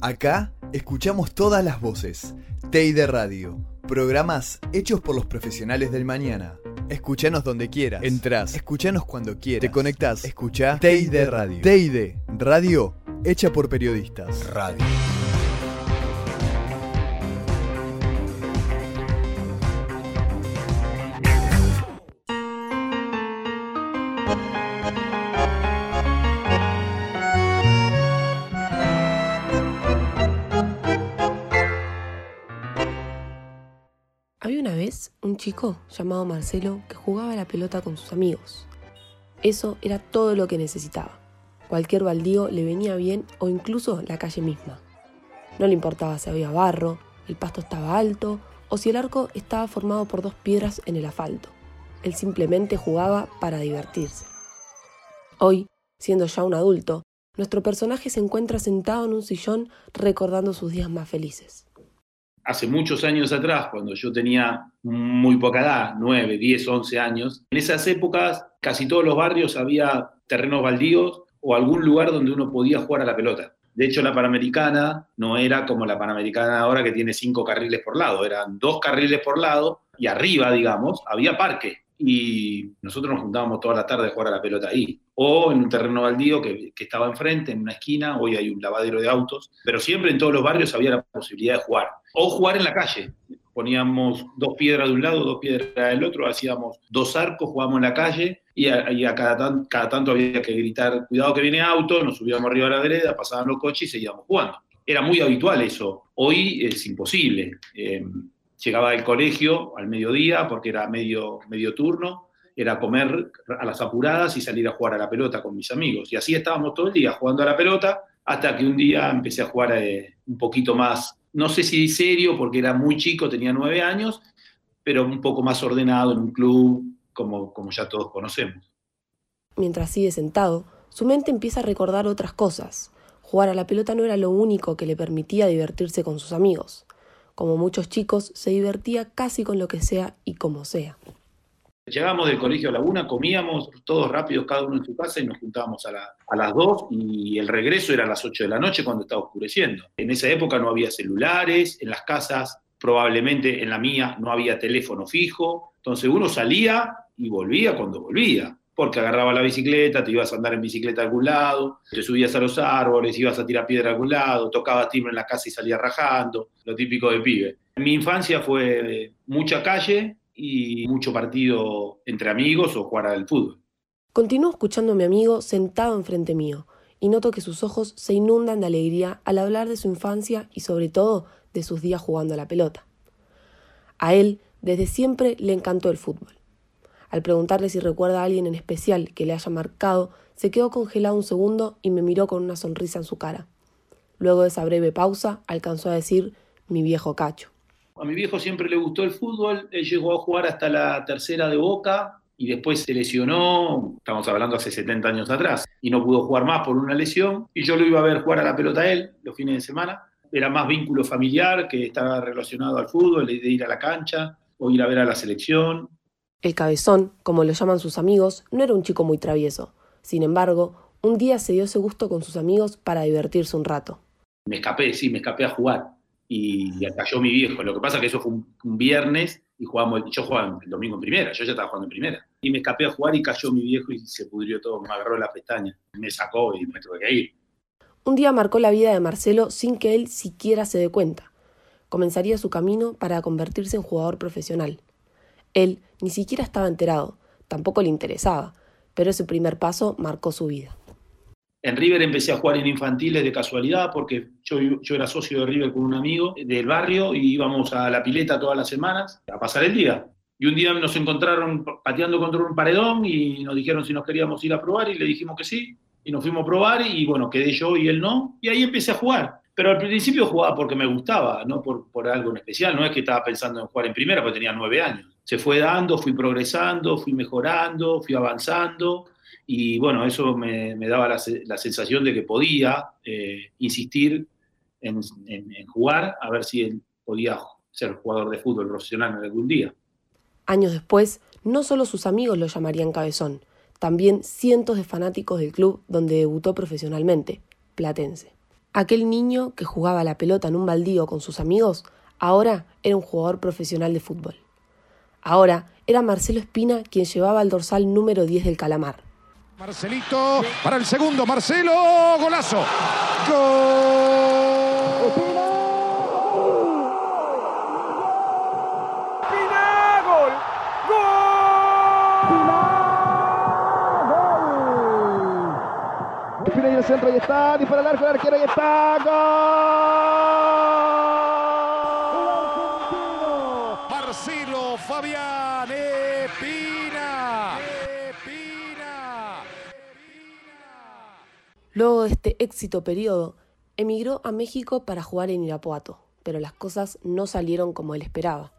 Acá escuchamos todas las voces. TEI Radio. Programas hechos por los profesionales del mañana. Escuchanos donde quieras. Entrás. Escuchanos cuando quieras. Te conectás. Escucha TEI Radio. TEI Radio hecha por periodistas. Radio. Un chico llamado Marcelo que jugaba la pelota con sus amigos. Eso era todo lo que necesitaba. Cualquier baldío le venía bien o incluso la calle misma. No le importaba si había barro, el pasto estaba alto o si el arco estaba formado por dos piedras en el asfalto. Él simplemente jugaba para divertirse. Hoy, siendo ya un adulto, nuestro personaje se encuentra sentado en un sillón recordando sus días más felices hace muchos años atrás, cuando yo tenía muy poca edad, 9, 10, 11 años, en esas épocas casi todos los barrios había terrenos baldíos o algún lugar donde uno podía jugar a la pelota. De hecho, la Panamericana no era como la Panamericana ahora que tiene cinco carriles por lado, eran dos carriles por lado y arriba, digamos, había parque y nosotros nos juntábamos toda la tarde a jugar a la pelota ahí. O en un terreno baldío que, que, estaba enfrente, en una esquina, hoy hay un lavadero de autos, pero siempre en todos los barrios había la posibilidad de jugar. O jugar en la calle. Poníamos dos piedras de un lado, dos piedras del otro, hacíamos dos arcos, jugábamos en la calle y a, cada, cada, tanto había que gritar, cuidado que viene auto, nos subíamos arriba a la vereda, pasaban los coches y seguíamos jugando. Era muy habitual eso. Hoy es imposible. Eh, llegaba del colegio al mediodía porque era medio, medio turno, era comer a las apuradas y salir a jugar a la pelota con mis amigos. Y así estábamos todo el día jugando a la pelota hasta que un día empecé a jugar eh, un poquito más, no sé si serio porque era muy chico, tenía nueve años, pero un poco más ordenado en un club como, como ya todos conocemos. Mientras sigue sentado, su mente empieza a recordar otras cosas. Jugar a la pelota no era lo único que le permitía divertirse con sus amigos. Como muchos chicos, se divertía casi con lo que sea y como sea. Llegábamos del colegio a la una, comíamos todos rápidos, cada uno en su casa, y nos juntábamos a, a las dos, y el regreso era a las ocho de la noche cuando estaba oscureciendo. En esa época no había celulares, en las casas, probablemente en la mía, no había teléfono fijo, entonces uno salía y volvía cuando volvía porque agarraba la bicicleta, te ibas a andar en bicicleta a algún lado, te subías a los árboles, ibas a tirar piedra a algún lado, tocabas timbre en la casa y salías rajando, lo típico de pibe. Mi infancia fue mucha calle y mucho partido entre amigos o jugar al fútbol. Continúo escuchando a mi amigo sentado enfrente mío y noto que sus ojos se inundan de alegría al hablar de su infancia y sobre todo de sus días jugando a la pelota. A él, desde siempre, le encantó el fútbol. Al preguntarle si recuerda a alguien en especial que le haya marcado, se quedó congelado un segundo y me miró con una sonrisa en su cara. Luego de esa breve pausa, alcanzó a decir mi viejo cacho. A mi viejo siempre le gustó el fútbol, él llegó a jugar hasta la tercera de Boca y después se lesionó, estamos hablando hace 70 años atrás, y no pudo jugar más por una lesión, y yo lo iba a ver jugar a la pelota a él los fines de semana. Era más vínculo familiar que estaba relacionado al fútbol, de ir a la cancha o ir a ver a la selección. El cabezón, como lo llaman sus amigos, no era un chico muy travieso. Sin embargo, un día se dio ese gusto con sus amigos para divertirse un rato. Me escapé, sí, me escapé a jugar. Y, cayó mi viejo. Lo que pasa es que eso fue un, viernes y jugamos, yo jugaba el domingo en primera, yo ya estaba jugando en primera. Y me escapé a jugar y cayó mi viejo y se pudrió todo, me agarró la pestaña, me sacó y me tuve que ir. Un día marcó la vida de Marcelo sin que él siquiera se dé cuenta. Comenzaría su camino para convertirse en jugador profesional. Él ni siquiera estaba enterado, tampoco le interesaba, pero ese primer paso marcó su vida. En River empecé a jugar en infantiles de casualidad porque yo, yo era socio de River con un amigo del barrio y íbamos a la pileta todas las semanas a pasar el día. Y un día nos encontraron pateando contra un paredón y nos dijeron si nos queríamos ir a probar y le dijimos que sí. Y nos fuimos a probar y bueno, quedé yo y él no. Y ahí empecé a jugar. Pero al principio jugaba porque me gustaba, no por, por algo en especial. No es que estaba pensando en jugar en primera porque tenía nueve años se fue dando, fui progresando, fui mejorando, fui avanzando y bueno, eso me, daba la, sensación de que podía eh, insistir en, jugar a ver si él podía ser jugador de fútbol profesional algún día. Años después, no solo sus amigos lo llamarían cabezón, también cientos de fanáticos del club donde debutó profesionalmente, Platense. Aquel niño que jugaba la pelota en un baldío con sus amigos, ahora era un jugador profesional de fútbol. Ahora era Marcelo Espina quien llevaba el dorsal número 10 del Calamar. Marcelito para el segundo, Marcelo, golazo. Gol. Espina y el centro, y está, dispara el arco, el arquero, y está, gol. Luego de este éxito periodo, emigró a México para jugar en Irapuato, pero las cosas no salieron como él esperaba.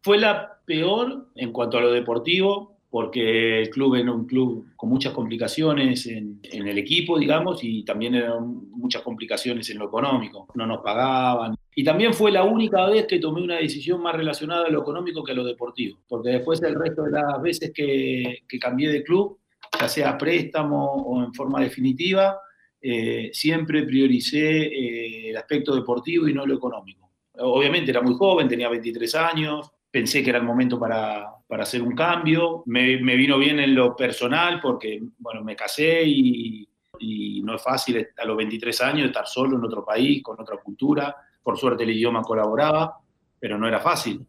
Fue la peor en cuanto a lo deportivo, porque el club era un club con muchas complicaciones en, el equipo, digamos, y también eran muchas complicaciones en lo económico. No nos pagaban. Y también fue la única vez que tomé una decisión más relacionada a lo económico que a lo deportivo, porque después el resto de las veces que, cambié de club, ya sea préstamo o en forma definitiva, eh, siempre prioricé eh, el aspecto deportivo y no lo económico. Obviamente era muy joven, tenía 23 años, pensé que era el momento para, hacer un cambio. Me, vino bien en lo personal porque, bueno, me casé y, y, no es fácil a los 23 años estar solo en otro país, con otra cultura. Por suerte el idioma colaboraba, pero no era fácil.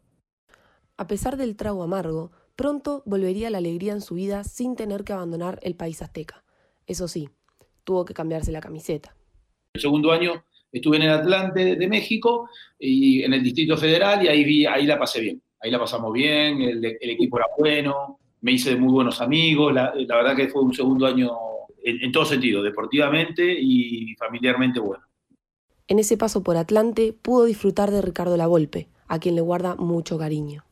A pesar del trago amargo, pronto volvería la alegría en su vida sin tener que abandonar el país azteca. Eso sí, tuvo que cambiarse la camiseta. El segundo año estuve en el Atlante de México y en el Distrito Federal y ahí, vi, ahí la pasé bien ahí la pasamos bien, el, equipo era bueno, me hice de muy buenos amigos, la, verdad que fue un segundo año en, todo sentido, deportivamente y familiarmente bueno. En ese paso por Atlante pudo disfrutar de Ricardo Lavolpe, a quien le guarda mucho cariño.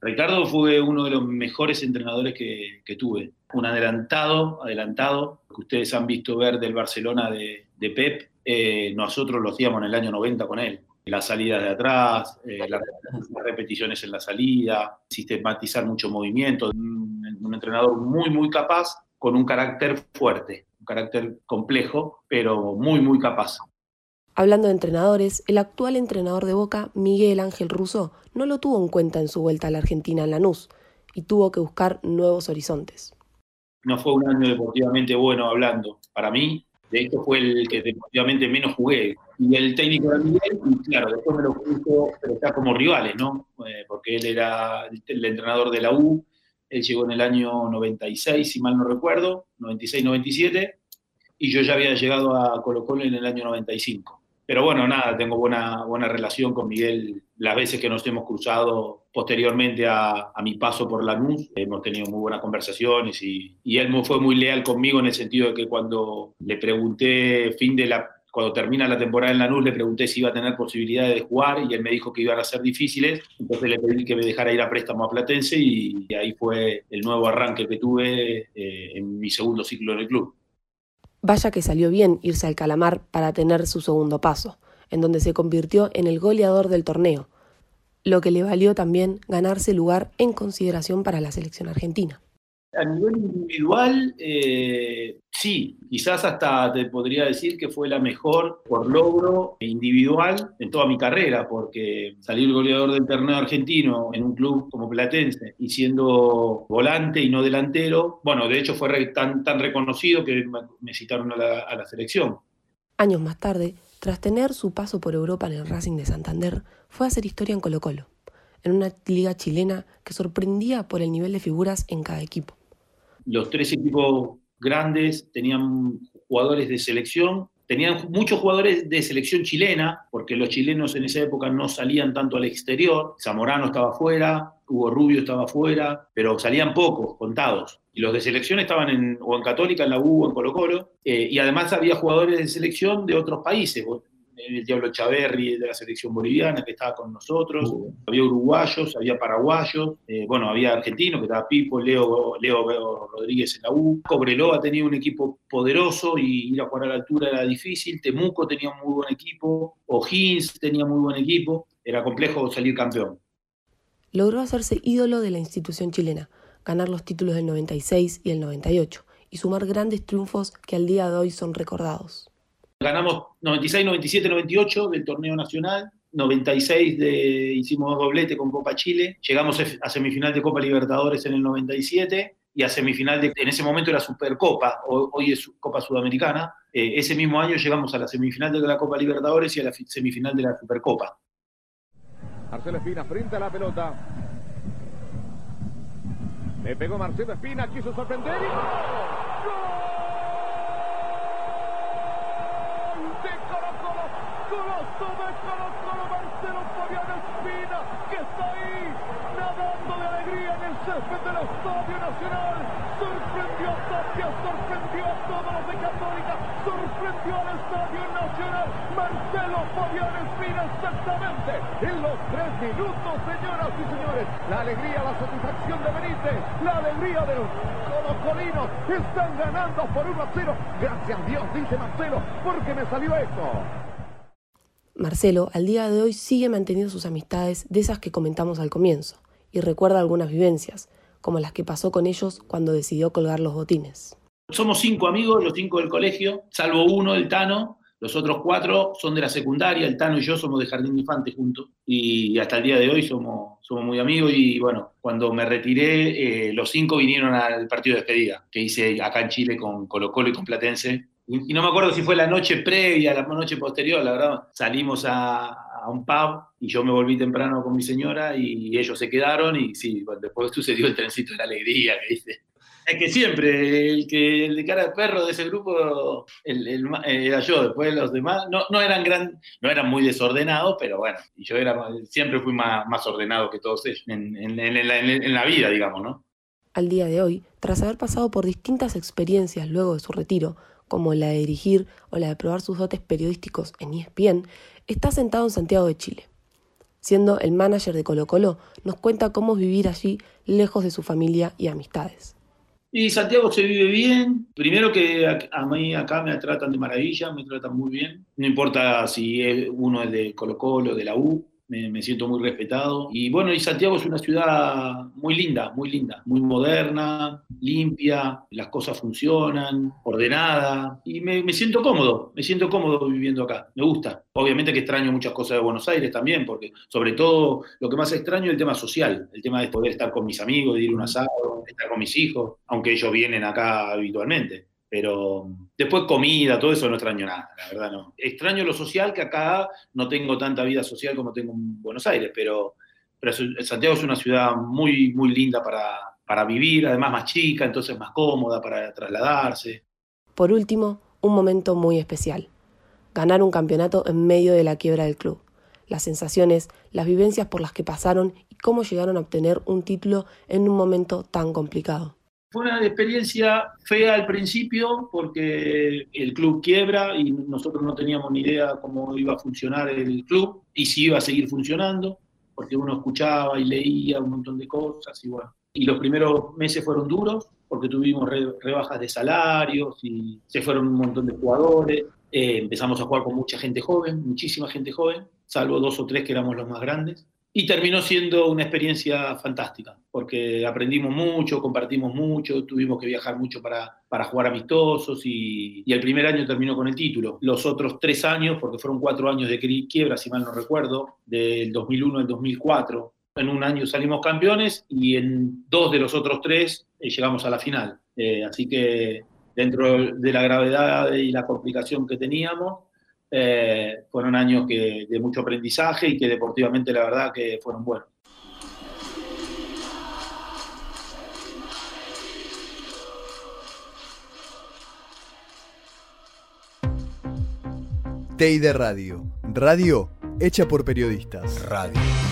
Ricardo fue uno de los mejores entrenadores que, tuve. Un adelantado, adelantado, que ustedes han visto ver del Barcelona de, Pep. Eh, nosotros lo hacíamos en el año 90 con él la salida de atrás, eh, las, repeticiones en la salida, sistematizar mucho movimiento. Un, un, entrenador muy, muy capaz, con un carácter fuerte, un carácter complejo, pero muy, muy capaz. Hablando de entrenadores, el actual entrenador de Boca, Miguel Ángel Russo, no lo tuvo en cuenta en su vuelta a la Argentina en Lanús y tuvo que buscar nuevos horizontes. No fue un año deportivamente bueno hablando para mí, de hecho fue el que deportivamente menos jugué. Y el técnico era Miguel, claro, después me lo puso, pero está como rivales, ¿no? Eh, porque él era el entrenador de la U, él llegó en el año 96, si mal no recuerdo, 96-97, y yo ya había llegado a Colo Colo en el año 95. Pero bueno, nada, tengo buena, buena relación con Miguel. Las veces que nos hemos cruzado posteriormente a, mi paso por Lanús, hemos tenido muy buenas conversaciones y, y él fue muy leal conmigo en el sentido de que cuando le pregunté, fin de la, cuando termina la temporada en Lanús, le pregunté si iba a tener posibilidades de jugar y él me dijo que iban a ser difíciles. Entonces le pedí que me dejara ir a préstamo a Platense y, ahí fue el nuevo arranque que tuve eh, en mi segundo ciclo en el club. Vaya que salió bien irse al Calamar para tener su segundo paso, en donde se convirtió en el goleador del torneo, lo que le valió también ganarse lugar en consideración para la selección argentina. A nivel individual, eh, sí, quizás hasta te podría decir que fue la mejor por logro individual en toda mi carrera, porque salir goleador del torneo argentino en un club como Platense y siendo volante y no delantero, bueno, de hecho fue tan, tan reconocido que me citaron a la, a la selección. Años más tarde, tras tener su paso por Europa en el Racing de Santander, fue a hacer historia en Colo Colo, en una liga chilena que sorprendía por el nivel de figuras en cada equipo. Los tres equipos grandes tenían jugadores de selección, tenían muchos jugadores de selección chilena, porque los chilenos en esa época no salían tanto al exterior, Zamorano estaba fuera, Hugo Rubio estaba fuera, pero salían pocos, contados. Y los de selección estaban en, o en Católica, en la U, o en Colo Colo, eh, y además había jugadores de selección de otros países el Diablo Chaverri de la selección boliviana que estaba con nosotros, había uruguayos, había paraguayos, eh, bueno, había argentinos que estaba Pipo, Leo, Leo Rodríguez en la U, Cobreloa tenía un equipo poderoso y ir a jugar a la altura era difícil, Temuco tenía un muy buen equipo, O'Higgins tenía muy buen equipo, era complejo salir campeón. Logró hacerse ídolo de la institución chilena, ganar los títulos del 96 y el 98 y sumar grandes triunfos que al día de hoy son recordados. Ganamos 96, 97, 98 del torneo nacional. 96 de, hicimos doblete con Copa Chile. Llegamos a semifinal de Copa Libertadores en el 97 y a semifinal de, en ese momento era Supercopa, hoy es Copa Sudamericana. Eh, ese mismo año llegamos a la semifinal de la Copa Libertadores y a la semifinal de la Supercopa. Marcelo Espina frente a la pelota. Le pegó Marcelo Espina, quiso sorprender y ¡Gol Colo Colo, golazo de Colo Colo, Marcelo Fabián Espina, que está ahí, nadando de alegría en el césped del Estadio Nacional. Sorprendió a Tapia, sorprendió a todos los de Católica, sorprendió al Estadio Nacional. Marcelo Fabián Espina exactamente en los tres minutos, señoras y señores. La alegría, la satisfacción de Benítez, la alegría de los colocolinos. Están ganando por 1 a 0. Gracias a Dios, dice Marcelo, porque me salió esto. Marcelo, al día de hoy, sigue manteniendo sus amistades de esas que comentamos al comienzo, y recuerda algunas vivencias, como las que pasó con ellos cuando decidió colgar los botines. Somos cinco amigos, los cinco del colegio, salvo uno, el Tano, los otros cuatro son de la secundaria, el Tano y yo somos de Jardín de Infantes juntos y hasta el día de hoy somos, somos muy amigos y bueno, cuando me retiré, eh, los cinco vinieron al partido de despedida que hice acá en Chile con Colo Colo y con Platense. Y, no me acuerdo si fue la noche previa, la noche posterior, la verdad, salimos a, a un pub y yo me volví temprano con mi señora y, ellos se quedaron y sí, después sucedió el trencito de la alegría que dice. Es que siempre, el que el de cara de perro de ese grupo el, el, era yo, después los demás, no, no, eran gran, no eran muy desordenados, pero bueno, y yo era, siempre fui más, más ordenado que todos ellos, en, en, en, la vida, digamos, ¿no? Al día de hoy, tras haber pasado por distintas experiencias luego de su retiro, como la de dirigir o la de probar sus dotes periodísticos en ESPN, está sentado en Santiago de Chile. Siendo el manager de Colo Colo, nos cuenta cómo vivir allí lejos de su familia y amistades. Y Santiago se vive bien. Primero que a, mí acá me tratan de maravilla, me tratan muy bien. No importa si uno es de Colo Colo, de la U, me, siento muy respetado. Y bueno, y Santiago es una ciudad muy linda, muy linda, muy moderna, limpia, las cosas funcionan, ordenada, y me, siento cómodo, me siento cómodo viviendo acá, me gusta. Obviamente que extraño muchas cosas de Buenos Aires también, porque sobre todo lo que más extraño es el tema social, el tema de poder estar con mis amigos, de ir a un asado, estar con mis hijos, aunque ellos vienen acá habitualmente. Pero después comida, todo eso no extraño nada, la verdad no. Extraño lo social, que acá no tengo tanta vida social como tengo en Buenos Aires, pero, Santiago es una ciudad muy, muy linda para, para vivir, además más chica, entonces más cómoda para trasladarse. Por último, un momento muy especial. Ganar un campeonato en medio de la quiebra del club. Las sensaciones, las vivencias por las que pasaron y cómo llegaron a obtener un título en un momento tan complicado. Fue una experiencia fea al principio porque el club quiebra y nosotros no teníamos ni idea cómo iba a funcionar el club y si iba a seguir funcionando, porque uno escuchaba y leía un montón de cosas y bueno. Y los primeros meses fueron duros porque tuvimos rebajas de salarios y se fueron un montón de jugadores. Eh, empezamos a jugar con mucha gente joven, muchísima gente joven, salvo dos o tres que éramos los más grandes. Y terminó siendo una experiencia fantástica, porque aprendimos mucho, compartimos mucho, tuvimos que viajar mucho para, para jugar amistosos y, y, el primer año terminó con el título. Los otros tres años, porque fueron cuatro años de quiebra, si mal no recuerdo, del 2001 al 2004, en un año salimos campeones y en dos de los otros tres eh, llegamos a la final. Eh, así que dentro de la gravedad y la complicación que teníamos, eh, fueron años que, de mucho aprendizaje y que deportivamente la verdad que fueron buenos. TEI de Radio. Radio hecha por periodistas. Radio.